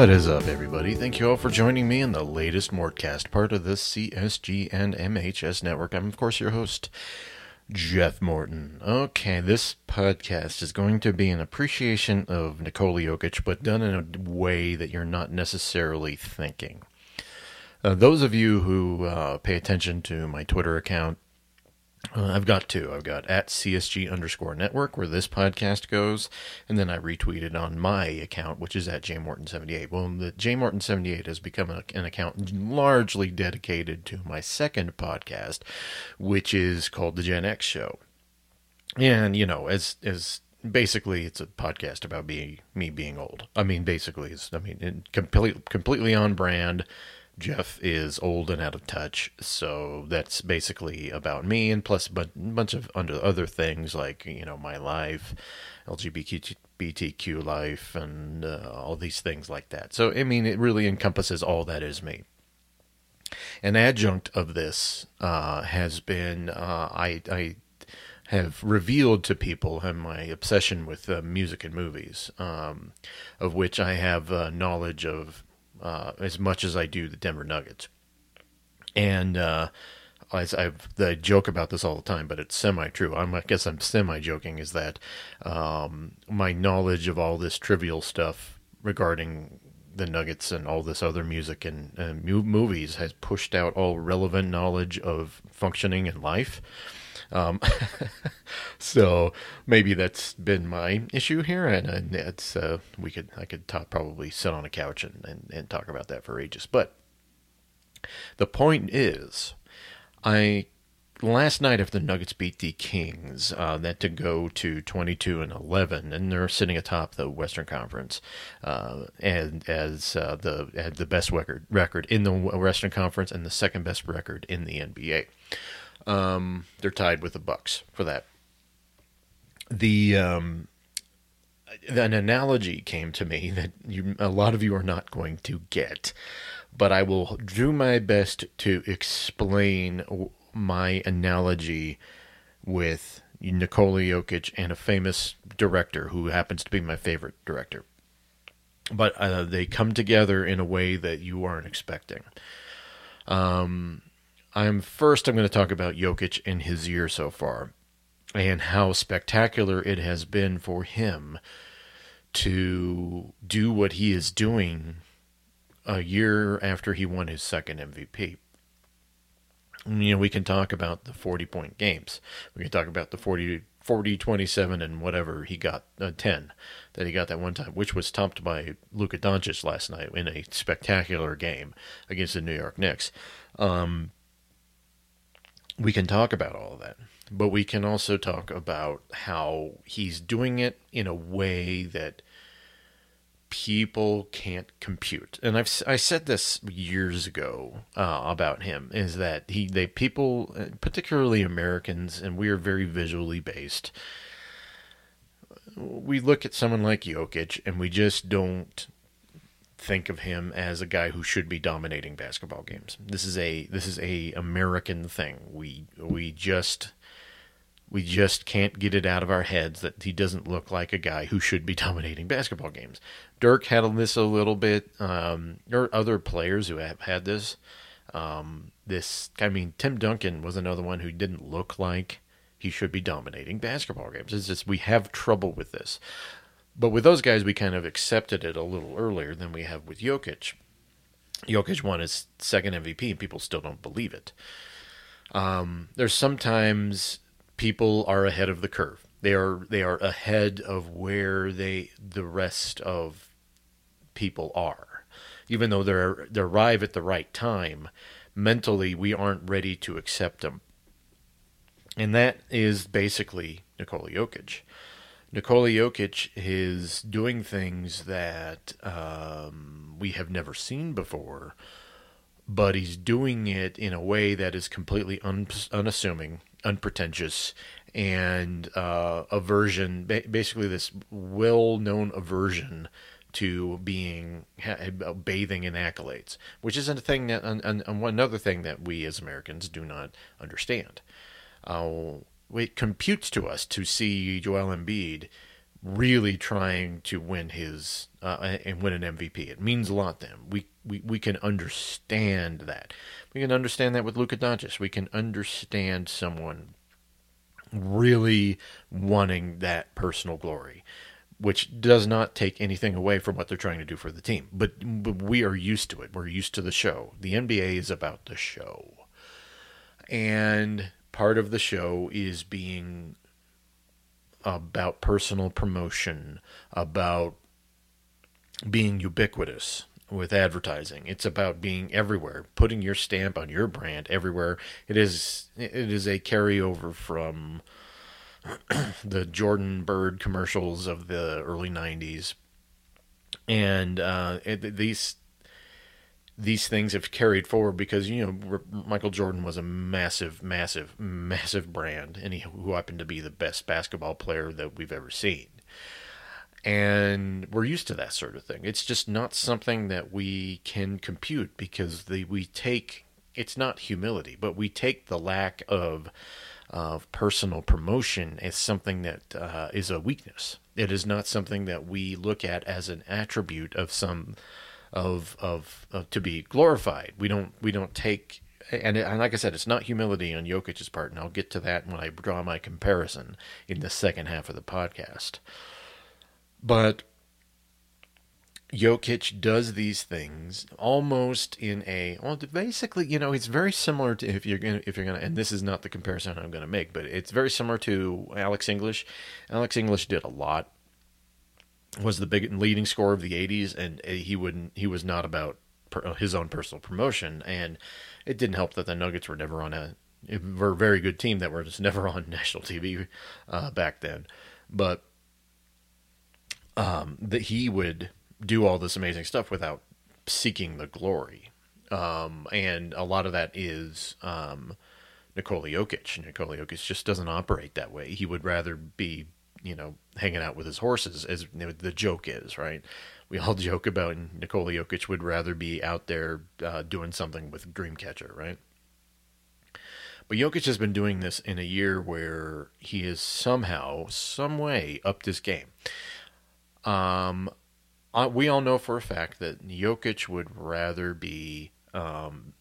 What is up, everybody? Thank you all for joining me in the latest Mortcast, part of the CSG and MHS network. I'm, of course, your host, Jeff Morton. Okay, this podcast is going to be an appreciation of Nikola Jokic, but done in a way that you're not necessarily thinking. Uh, those of you who uh, pay attention to my Twitter account uh, I've got two. I've got at CSG underscore network where this podcast goes, and then I retweeted on my account, which is at JMorton78. Well, the JMorton78 has become a, an account largely dedicated to my second podcast, which is called The Gen X Show. And, you know, as, as basically it's a podcast about being me being old. I mean, basically, it's, I mean, complete, completely on brand Jeff is old and out of touch, so that's basically about me, and plus a bunch of other things like you know my life, LGBTQ life, and uh, all these things like that. So I mean, it really encompasses all that is me. An adjunct of this uh, has been uh, I, I have revealed to people my obsession with uh, music and movies, um, of which I have uh, knowledge of uh, as much as I do the Denver Nuggets. And uh, I the joke about this all the time, but it's semi true. I guess I'm semi joking. Is that um, my knowledge of all this trivial stuff regarding the Nuggets and all this other music and, and movies has pushed out all relevant knowledge of functioning in life. Um, so maybe that's been my issue here, and, it's uh, we could I could talk, probably sit on a couch and, and, and talk about that for ages. But the point is, I last night after the Nuggets beat the Kings, uh, that to go to 22 and 11, and they're sitting atop the Western Conference, uh, and as uh, the had the best record record in the Western Conference and the second best record in the NBA. Um, they're tied with the Bucks for that. The um, an analogy came to me that you, a lot of you are not going to get, but I will do my best to explain my analogy with Nikola Jokic and a famous director who happens to be my favorite director. But uh, they come together in a way that you aren't expecting. Um, I'm first. I'm going to talk about Jokic in his year so far, and how spectacular it has been for him to do what he is doing a year after he won his second MVP. You know, we can talk about the 40 point games. We can talk about the 40, 40 27, and whatever he got, uh, 10 that he got that one time, which was topped by Luka Doncic last night in a spectacular game against the New York Knicks. Um, we can talk about all of that, but we can also talk about how he's doing it in a way that people can't compute. And I've I said this years ago uh, about him is that he they people particularly Americans and we are very visually based. We look at someone like Jokic and we just don't think of him as a guy who should be dominating basketball games. This is a this is a American thing. We we just we just can't get it out of our heads that he doesn't look like a guy who should be dominating basketball games. Dirk had this a little bit. Um, there are other players who have had this. Um, this, I mean, Tim Duncan was another one who didn't look like he should be dominating basketball games. It's just we have trouble with this. But with those guys, we kind of accepted it a little earlier than we have with Jokic. Jokic won his second MVP, and people still don't believe it. Um, there's sometimes people are ahead of the curve. They are they are ahead of where they the rest of people are. Even though they're they arrive at the right time, mentally we aren't ready to accept them. And that is basically Nikola Jokic. Nikola Jokic is doing things that um, we have never seen before, but he's doing it in a way that is completely un- unassuming, unpretentious, and uh, aversion, ba- basically this well-known aversion to being ha- bathing in accolades, which is a thing that and, and another thing that we as Americans do not understand. Uh, it computes to us to see Joel Embiid really trying to win his uh, and win an MVP. It means a lot to him. We, we we can understand that. We can understand that with Luka Doncic. We can understand someone really wanting that personal glory, which does not take anything away from what they're trying to do for the team. But, but we are used to it. We're used to the show. The NBA is about the show. And part of the show is being about personal promotion, about being ubiquitous with advertising. It's about being everywhere, putting your stamp on your brand everywhere. It is it is a carryover from the Jordan Bird commercials of the early '90s, and uh, it, these these things have carried forward because you know Michael Jordan was a massive, massive, massive brand, and he who happened to be the best basketball player that we've ever seen. And we're used to that sort of thing. It's just not something that we can compute because the, we take it's not humility, but we take the lack of of personal promotion as something that uh, is a weakness. It is not something that we look at as an attribute of some of, of, of to be glorified. We don't we don't take and, and like I said, it's not humility on Jokic's part, and I'll get to that when I draw my comparison in the second half of the podcast. But Jokic does these things almost in a well, basically, you know, it's very similar to if you're gonna if you're gonna, and this is not the comparison I'm gonna make, but it's very similar to Alex English. Alex English did a lot was the big leading scorer of the 80s and he wouldn't he was not about per, his own personal promotion and it didn't help that the Nuggets were never on a were a very good team that were just never on national TV uh, back then but um, that he would do all this amazing stuff without seeking the glory um, and a lot of that is um, Nikola Jokic. Nikola Jokic just doesn't operate that way. He would rather be you know, hanging out with his horses, as the joke is, right? We all joke about Nikola Jokic would rather be out there uh, doing something with Dreamcatcher, right? But Jokic has been doing this in a year where he has somehow, some way, upped his game. Um, we all know for a fact that Jokic would rather be um,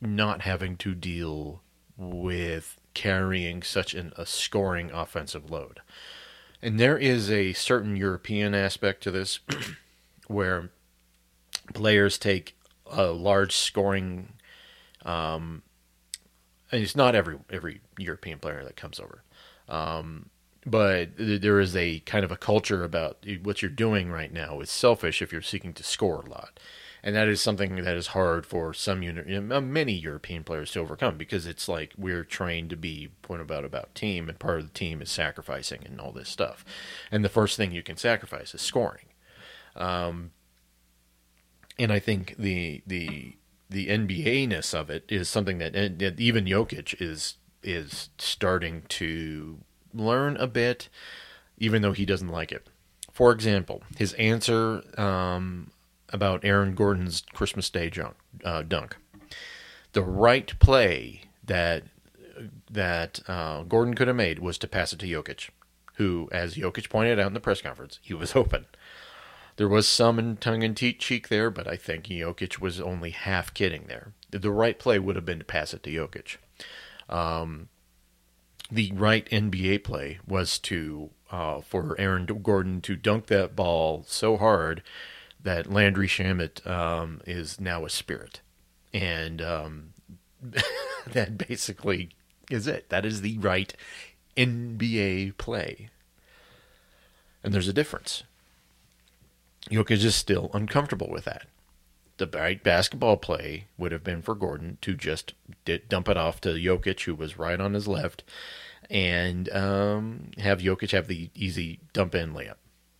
not having to deal with carrying such an, a scoring offensive load. And there is a certain European aspect to this where players take a large scoring um, and it's not every every European player that comes over. Um, but there is a kind of a culture about what you're doing right now is selfish if you're seeking to score a lot and that is something that is hard for some many European players to overcome because it's like we're trained to be point about about team, and part of the team is sacrificing and all this stuff, and the first thing you can sacrifice is scoring, um, and I think the the the NBA ness of it is something that, that even Jokic is is starting to learn a bit, even though he doesn't like it. For example, his answer um, about Aaron Gordon's Christmas Day junk, uh, dunk. The right play that that uh, Gordon could have made was to pass it to Jokic, who, as Jokic pointed out in the press conference, he was open. There was some tongue in cheek there, but I think Jokic was only half kidding there. The right play would have been to pass it to Jokic. Um, the right NBA play was to uh, for Aaron Gordon to dunk that ball so hard that Landry Shamet um, is now a spirit, and um, that basically is it. That is the right NBA play, and there's a difference. Jokic is still uncomfortable with that. The right basketball play would have been for Gordon to just dump it off to Jokic, who was right on his left, and um, have Jokic have the easy dump in layup.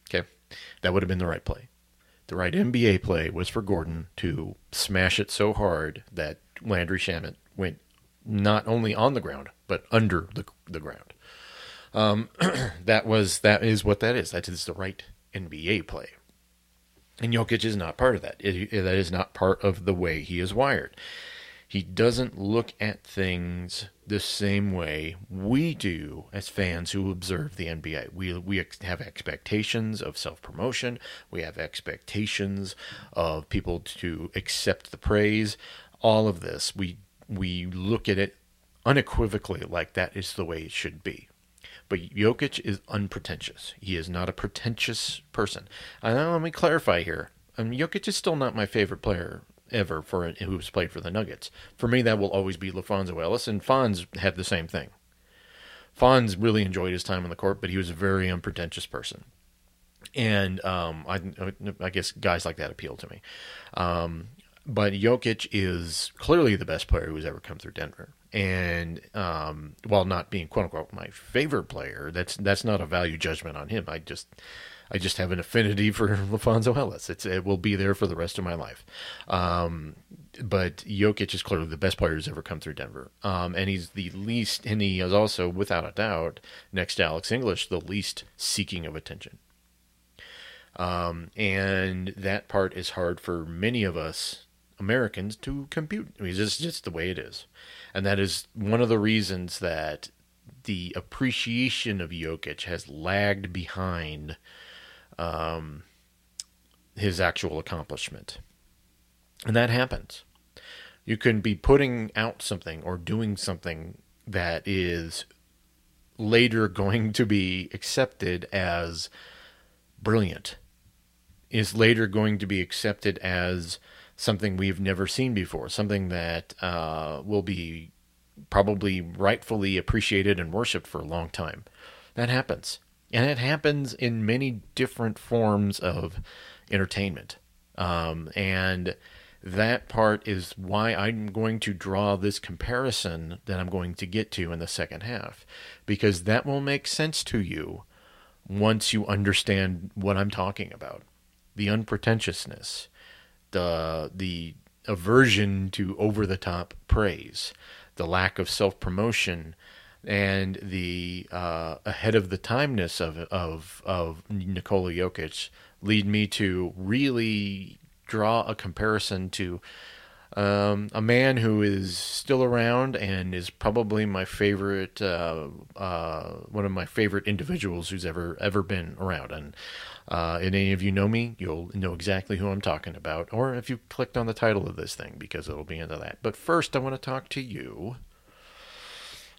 Okay, that would have been the right play. The right NBA play was for Gordon to smash it so hard that Landry Shamet went not only on the ground but under the the ground. Um, that was that is what that is. That is the right NBA play. And Jokic is not part of that. It, that is not part of the way he is wired. He doesn't look at things the same way we do as fans who observe the NBA. We we have expectations of self promotion. We have expectations of people to accept the praise. All of this, we we look at it unequivocally like that is the way it should be. But Jokic is unpretentious. He is not a pretentious person. And let me clarify here. Um, Jokic is still not my favorite player ever for who's played for the Nuggets. For me, that will always be LaPhonso Ellis, and Fonz had the same thing. Fonz really enjoyed his time on the court, but he was a very unpretentious person. And um, I, I guess guys like that appeal to me. Um, but Jokic is clearly the best player who's ever come through Denver and um, while not being quote unquote my favorite player, that's that's not a value judgment on him. I just I just have an affinity for LaPhonso Ellis. It's it will be there for the rest of my life. Um, but Jokic is clearly the best player who's ever come through Denver, um, and he's the least, and he is also, without a doubt, next to Alex English, the least seeking of attention. Um, and that part is hard for many of us Americans to compute. I mean, it's just the way it is. And that is one of the reasons that the appreciation of Jokic has lagged behind um, his actual accomplishment. And that happens. You can be putting out something or doing something that is later going to be accepted as brilliant, is later going to be accepted as something we've never seen before, something that uh, will be probably rightfully appreciated and worshipped for a long time. That happens. And it happens in many different forms of entertainment. Um, and that part is why I'm going to draw this comparison that I'm going to get to in the second half, because that will make sense to you once you understand what I'm talking about the unpretentiousness, the the aversion to over the top praise, the lack of self promotion, and the uh, ahead of the timeness of of of Nikola Jokic lead me to really draw a comparison to um, a man who is still around and is probably my favorite, uh, uh, one of my favorite individuals who's ever ever been around. And uh, and any of you know me, you'll know exactly who I'm talking about, or if you clicked on the title of this thing, because it'll be into that. But first, I want to talk to you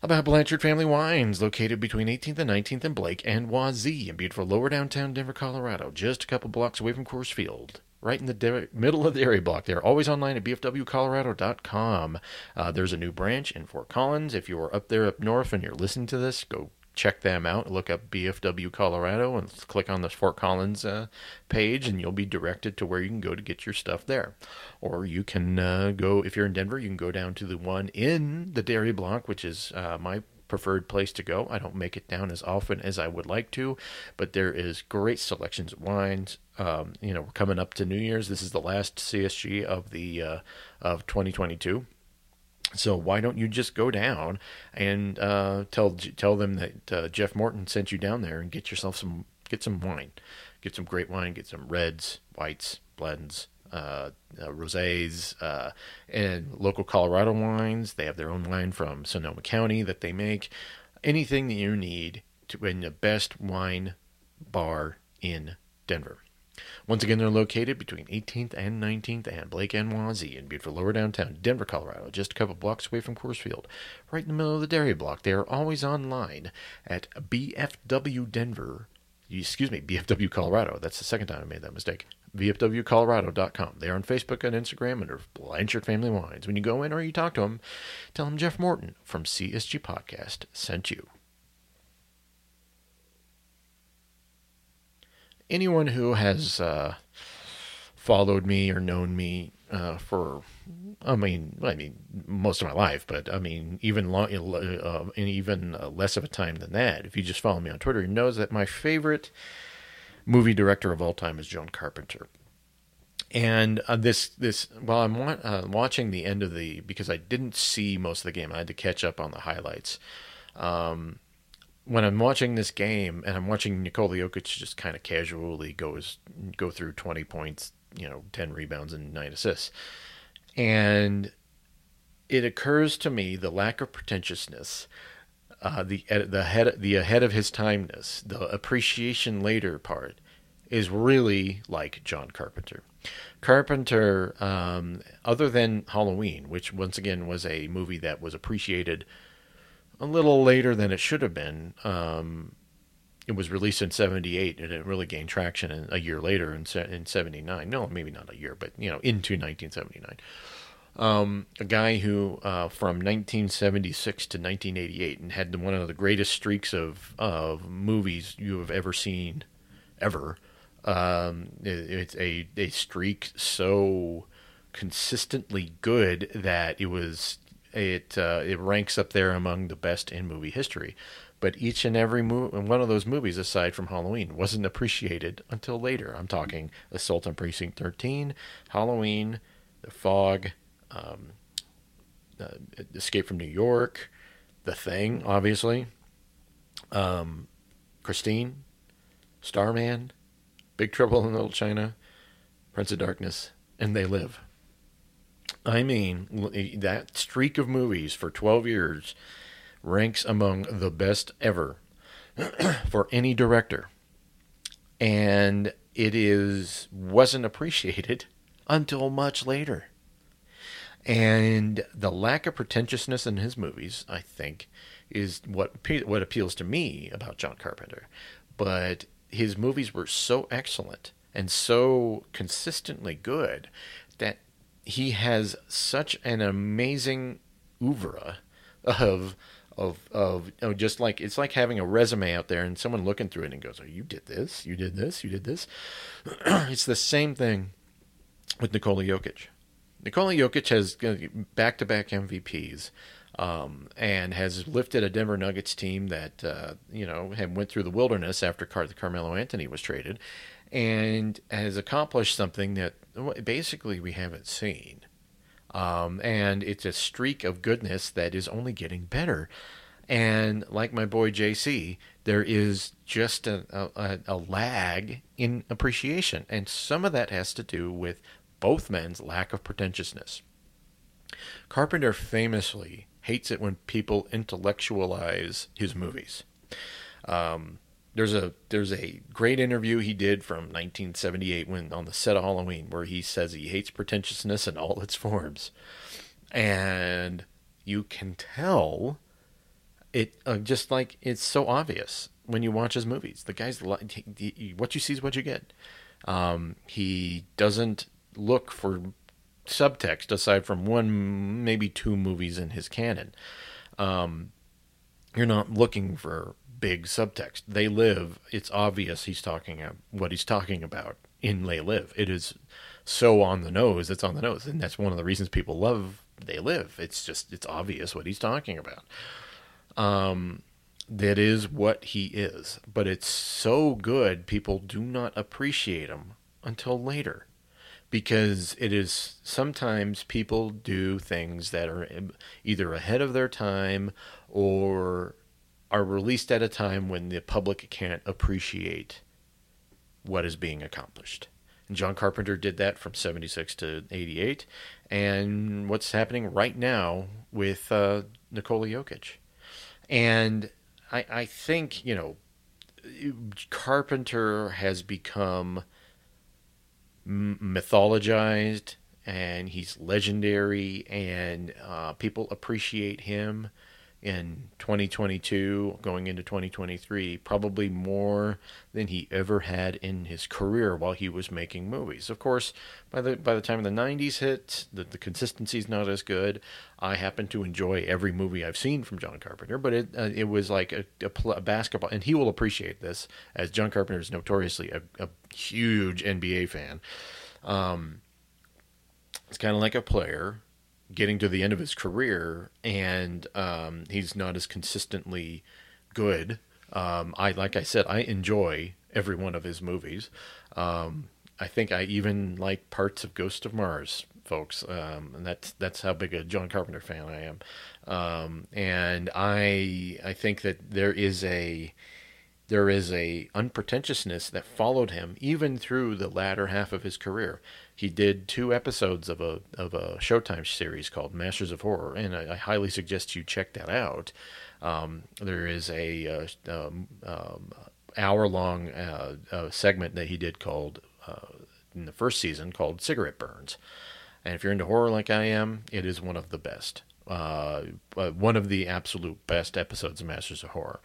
about Blanchard Family Wines, located between 18th and 19th and Blake and Wazee in beautiful lower downtown Denver, Colorado, just a couple blocks away from Coors Field right in the de- middle of the area block there. Always online at bfwcolorado.com. Uh, there's a new branch in Fort Collins. If you're up there up north and you're listening to this, go check them out. Look up BFW Colorado and click on the Fort Collins uh, page, and you'll be directed to where you can go to get your stuff there. Or you can uh, go, if you're in Denver, you can go down to the one in the Dairy Block, which is uh, my preferred place to go. I don't make it down as often as I would like to, but there is great selections of wines. Um, you know, we're coming up to New Year's. This is the last CSG of the uh, of 2022 so why don't you just go down and uh, tell tell them that uh, Jeff Morton sent you down there and get yourself some get some wine, get some great wine, get some reds, whites, blends, uh, uh, rosés, uh, and local Colorado wines. They have their own wine from Sonoma County that they make. Anything that you need to in the best wine bar in Denver. Once again, they're located between 18th and 19th and Blake and Wazee in beautiful lower downtown Denver, Colorado, just a couple blocks away from Coors Field, right in the middle of the dairy block. They are always online at BFW Denver, excuse me, BFW Colorado. That's the second time I made that mistake. BFWColorado.com. They are on Facebook and Instagram under Blanchard Family Wines. When you go in or you talk to them, tell them Jeff Morton from CSG Podcast sent you. Anyone who has uh, followed me or known me uh, for, I mean, I mean, most of my life, but I mean, even long, uh, in even uh, less of a time than that. If you just follow me on Twitter, knows that my favorite movie director of all time is John Carpenter. And uh, this this while I'm wa- uh, watching the end of the because I didn't see most of the game, I had to catch up on the highlights. Um, when I'm watching this game and I'm watching Nikola Jokic just kind of casually goes go through 20 points, you know, 10 rebounds and 9 assists. And it occurs to me the lack of pretentiousness, uh, the the head the ahead of his timeness, the appreciation later part, is really like John Carpenter. Carpenter, um, other than Halloween, which once again was a movie that was appreciated a little later than it should have been. Um, it was released in 78 and it really gained traction in, a year later in, in 79 no maybe not a year but you know into 1979 um, a guy who uh, from 1976 to 1988 and had one of the greatest streaks of, of movies you have ever seen ever. Um, it, it's a, a streak so consistently good that it was it uh, it ranks up there among the best in movie history but each and every mo- one of those movies, aside from Halloween, wasn't appreciated until later. I'm talking Assault on Precinct 13, Halloween, The Fog, um, uh, Escape from New York, The Thing, obviously, um, Christine, Starman, Big Trouble in Little China, Prince of Darkness, and They Live. I mean, eh, that streak of movies for 12 years ranks among the best ever for any director. And it is wasn't appreciated until much later. And the lack of pretentiousness in his movies, I think, is what what appeals to me about John Carpenter. But his movies were so excellent and so consistently good that he has such an amazing oeuvre of of of you know, just like it's like having a resume out there and someone looking through it and goes, "Oh, you did this, you did this, you did this." it's the same thing with Nikola Jokic. Nikola Jokic has back-to-back MVPs. Um, and has lifted a Denver Nuggets team that uh, you know had went through the wilderness after Car- Carmelo Anthony was traded, and has accomplished something that basically we haven't seen. Um, and it's a streak of goodness that is only getting better. And like my boy JC, there is just a, a, a, lag in appreciation. And some of that has to do with both men's lack of pretentiousness. Carpenter famously hates it when people intellectualize his movies. Um, there's a there's a great interview he did from 1978 when on the set of Halloween where he says he hates pretentiousness in all its forms, and you can tell it uh, just like it's so obvious when you watch his movies. The guy's what you see is what you get. Um, he doesn't look for subtext aside from one, maybe two movies in his canon. Um, you're not looking for big subtext. They live. It's obvious he's talking about what he's talking about in They Live. It is so on the nose. It's on the nose, and that's one of the reasons people love They Live. It's just it's obvious what he's talking about. Um, that is what he is, but it's so good people do not appreciate him until later because it is sometimes people do things that are either ahead of their time or are released at a time when the public can't appreciate what is being accomplished. And John Carpenter did that from 76 to 88. And what's happening right now with uh, Nikola Jokic. And I, I think, you know, Carpenter has become mythologized and he's legendary and uh, people appreciate him in 2022 going into 2023 probably more than he ever had in his career while he was making movies. Of course by the by the time the 90s hit the, the consistency is not as good. I happen to enjoy every movie i've seen from john carpenter but it uh, it was like a, a, a, basketball and he will appreciate this as john carpenter is notoriously a, a huge nba fan. Um, it's kind of like a player getting to the end of his career and um, he's not as consistently good. Um, I like I said, I enjoy every one of his movies. Um, I think I even like parts of Ghost of Mars, folks, um, and that's that's how big a John Carpenter fan I am. Um, and I I think that there is a there is a unpretentiousness that followed him even through the latter half of his career. He did two episodes of a of a Showtime series called Masters of Horror, and I, I highly suggest you check that out. Um, there is a uh, um, um, hour long uh, uh, segment that he did called uh, in the first season called Cigarette Burns, and if you're into horror like I am, it is one of the best. Uh, one of the absolute best episodes of Masters of Horror.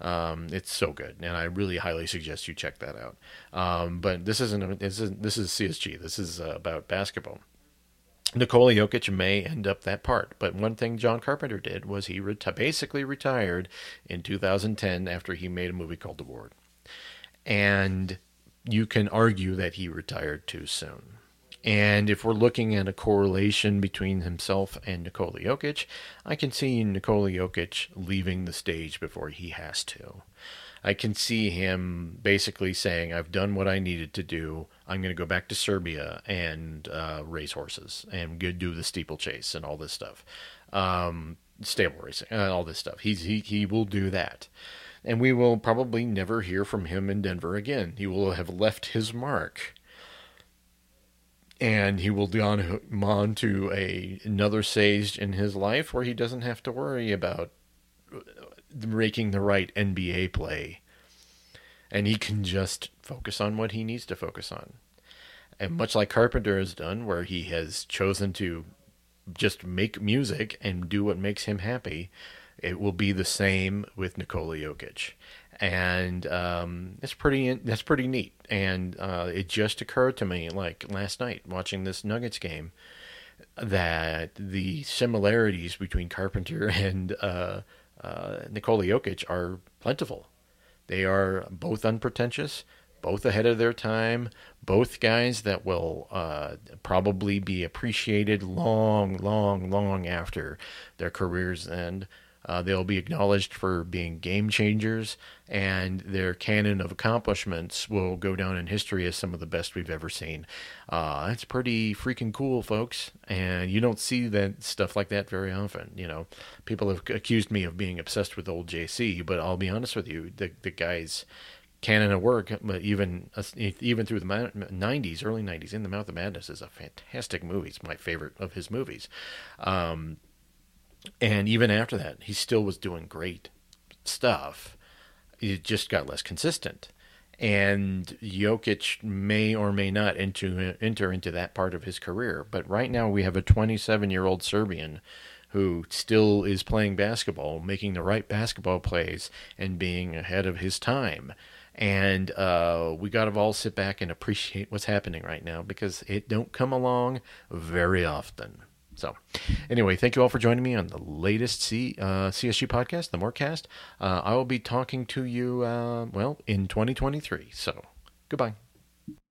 Um, it's so good, and I really highly suggest you check that out. Um, but this isn't this is this is CSG. This is uh, about basketball. Nikola Jokic may end up that part, but one thing John Carpenter did was he basically retired in 2010 after he made a movie called The Ward, and you can argue that he retired too soon. And if we're looking at a correlation between himself and Nikola Jokic, I can see Nikola Jokic leaving the stage before he has to. I can see him basically saying, I've done what I needed to do. I'm going to go back to Serbia and uh, race horses and do the steeplechase and all this stuff. Um, stable racing and all this stuff. He's, he, he will do that. And we will probably never hear from him in Denver again. He will have left his mark and he will go on, to a another stage in his life where he doesn't have to worry about uh, making the right NBA play, and he can just focus on what he needs to focus on. And much like Carpenter has done, where he has chosen to just make music and do what makes him happy, it will be the same with Nikola Jokic and um, it's pretty that's pretty neat. And uh, it just occurred to me like last night watching this Nuggets game that the similarities between Carpenter and uh, uh, Nikola Jokic are plentiful. They are both unpretentious, both ahead of their time, both guys that will uh, probably be appreciated long, long, long after their careers end. Uh, they'll be acknowledged for being game changers, and their canon of accomplishments will go down in history as some of the best we've ever seen. Uh, it's pretty freaking cool, folks, and you don't see that stuff like that very often. You know, people have accused me of being obsessed with old JC, but I'll be honest with you, the the guy's canon of work, even even through the 90s, early 90s, In the Mouth of Madness is a fantastic movie. It's my favorite of his movies. Um, and even after that, he still was doing great stuff. It just got less consistent. And Jokic may or may not enter, enter into that part of his career. But right now, we have a 27 year old Serbian who still is playing basketball, making the right basketball plays, and being ahead of his time. And uh, we got to all sit back and appreciate what's happening right now because it don't come along very often. So, anyway, thank you all for joining me on the latest C, uh, CSG podcast, the Mortcast. Uh, I will be talking to you, uh, well, in 2023. So, goodbye.